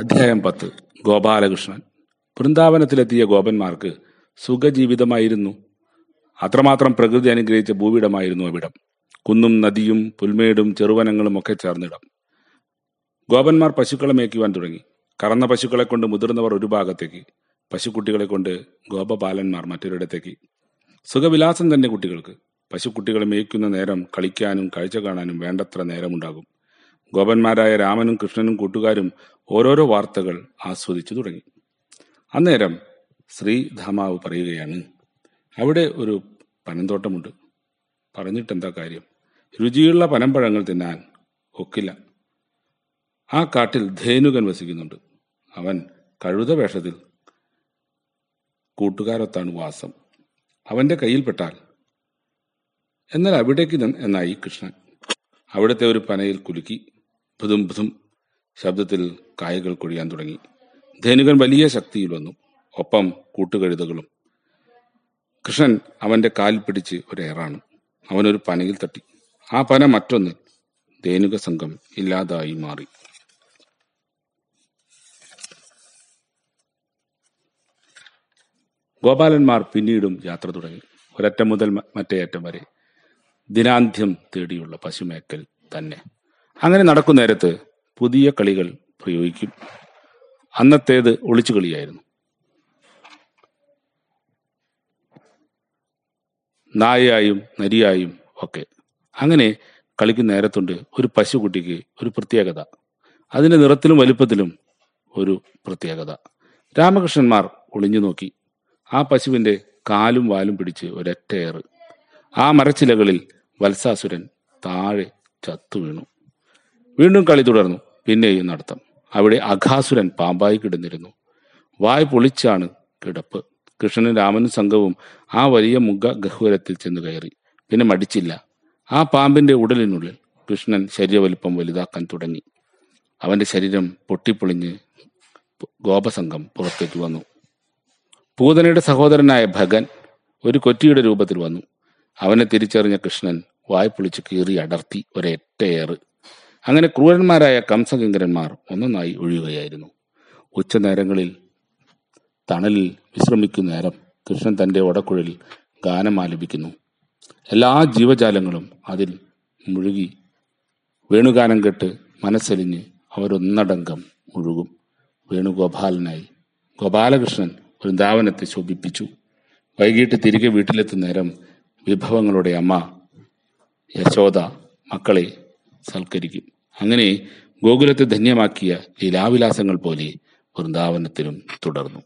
അധ്യായം പത്ത്. ഗോപാലകൃഷ്ണൻ. വൃന്ദാവനത്തിലെത്തിയ ഗോപന്മാർക്ക് സുഖജീവിതമായിരുന്നു. അത്രമാത്രം പ്രകൃതി അനുഗ്രഹിച്ച ഭൂവിടമായിരുന്നു അവിടം. കുന്നും നദിയും പുൽമേടും ചെറുവനങ്ങളും ഒക്കെ ചേർന്നിടം. ഗോപന്മാർ പശുക്കളെ മേയ്ക്കുവാൻ തുടങ്ങി. കറന്ന പശുക്കളെ കൊണ്ട് മുതിർന്നവർ ഒരു ഭാഗത്തേക്ക്. പശുക്കുട്ടികളെ കൊണ്ട് ഗോപബാലന്മാർ മറ്റൊരിടത്തേക്ക്. സുഖവിലാസം തന്നെ കുട്ടികൾക്ക്. പശുക്കുട്ടികളെ മേയ്ക്കുന്ന നേരം കളിക്കാനും കാഴ്ച കാണാനും വേണ്ടത്ര നേരമുണ്ടാകും. ഗോപന്മാരായ രാമനും കൃഷ്ണനും കൂട്ടുകാരും ഓരോരോ വാർത്തകൾ ആസ്വദിച്ചു തുടങ്ങി. അന്നേരം ശ്രീധാമാവ് പറയുകയാണ് അവിടെ ഒരു പനന്തോട്ടമുണ്ട്. പറഞ്ഞിട്ടെന്താ കാര്യം? രുചിയുള്ള പനമ്പഴങ്ങൾ തിന്നാൻ ഒക്കില്ല. ആ കാട്ടിൽ ധേനുകൻ വസിക്കുന്നുണ്ട്. അവൻ കഴുത വേഷത്തിൽ കൂട്ടുകാരൊത്താണ് വാസം. അവന്റെ കയ്യിൽപ്പെട്ടാൽ എന്നാൽ അവിടേക്ക് എന്നായി കൃഷ്ണൻ. അവിടുത്തെ ഒരു പനയിൽ കുലുക്കി. ഭുതും ഭുതും ശബ്ദത്തിൽ കായകൾ കൊഴിയാൻ തുടങ്ങി. ധേനുകൻ വലിയ ശക്തിയിൽ വന്നു. ഒപ്പം കൂട്ടുകഴുതകളും. കൃഷ്ണൻ അവന്റെ കാൽ പിടിച്ച് ഒരേറാണ് അവനൊരു പനയിൽ തട്ടി. ആ പന മറ്റൊന്ന് ധേനുക സംഘം ഇല്ലാതായി മാറി. ഗോപാലന്മാർ പിന്നീടും യാത്ര തുടങ്ങി. ഒരറ്റം മുതൽ മറ്റേ അറ്റം വരെ. ദിനാന്ത്യം തേടിയുള്ള പശുമേക്കൽ തന്നെ. അങ്ങനെ നടക്കുന്നേരത്ത് പുതിയ കളികൾ പ്രയോഗിക്കും. അന്നത്തേത് ഒളിച്ചു കളിയായിരുന്നു. നായയായും നരിയായും ഒക്കെ. അങ്ങനെ കളിക്കുന്ന നേരത്തുണ്ട് ഒരു പശുക്കുട്ടിക്ക് ഒരു പ്രത്യേകത. അതിന്റെ നിറത്തിലും വലുപ്പത്തിലും ഒരു പ്രത്യേകത. രാമകൃഷ്ണന്മാർ ഒളിഞ്ഞു നോക്കി. ആ പശുവിന്റെ കാലും വാലും പിടിച്ച് ഒരൊറ്റയേറ്. ആ മരച്ചിലകളിൽ വത്സാസുരൻ താഴെ ചത്തു വീണു. വീണ്ടും കളി തുടർന്നു. പിന്നെയും നടത്തം. അവിടെ അഘാസുരൻ പാമ്പായി കിടന്നിരുന്നു. വായ് പൊളിച്ചാണ് കിടപ്പ്. കൃഷ്ണനും രാമനും സംഘവും ആ വലിയ മുഖ ഗഹ്വരത്തിൽ ചെന്ന് കയറി. പിന്നെ മടിച്ചില്ല. ആ പാമ്പിന്റെ ഉടലിനുള്ളിൽ കൃഷ്ണൻ ശരീരവലിപ്പം വലുതാക്കാൻ തുടങ്ങി. അവന്റെ ശരീരം പൊട്ടിപ്പൊളിഞ്ഞ് ഗോപസംഘം പുറത്തേക്ക് വന്നു. പൂതനയുടെ സഹോദരനായ ഭഗൻ ഒരു കൊറ്റിയുടെ രൂപത്തിൽ വന്നു. അവനെ തിരിച്ചറിഞ്ഞ കൃഷ്ണൻ വായ്പൊളിച്ച് കീറി അടർത്തി ഒരൊറ്റയേറ്. അങ്ങനെ ക്രൂരന്മാരായ കംസകിങ്കരന്മാർ ഒന്നൊന്നായി ഒഴിയുകയായിരുന്നു. ഉച്ചനേരങ്ങളിൽ തണലിൽ വിശ്രമിക്കുന്ന നേരം കൃഷ്ണൻ തന്റെ ഒടക്കുഴലിൽ ഗാനം ആലപിക്കുന്നു. എല്ലാ ജീവജാലങ്ങളും അതിൽ മുഴുകി വേണുഗാനം കെട്ട് മനസ്സലിഞ്ഞ് അവരൊന്നടങ്കം മുഴുകും. വേണുഗോപാലനായി ഗോപാലകൃഷ്ണൻ വൃന്ദാവനത്തെ ശോഭിപ്പിച്ചു. വൈകിട്ട് തിരികെ വീട്ടിലെത്തുന്ന നേരം വിഭവങ്ങളുടെ അമ്മ യശോദ മക്കളെ സൽക്കരിക്കും. അങ്ങനെ ഗോകുലത്തെ ധന്യമാക്കിയ ലീലാവിലാസങ്ങൾ പോലെ വൃന്ദാവനത്തിലും തുടർന്നു.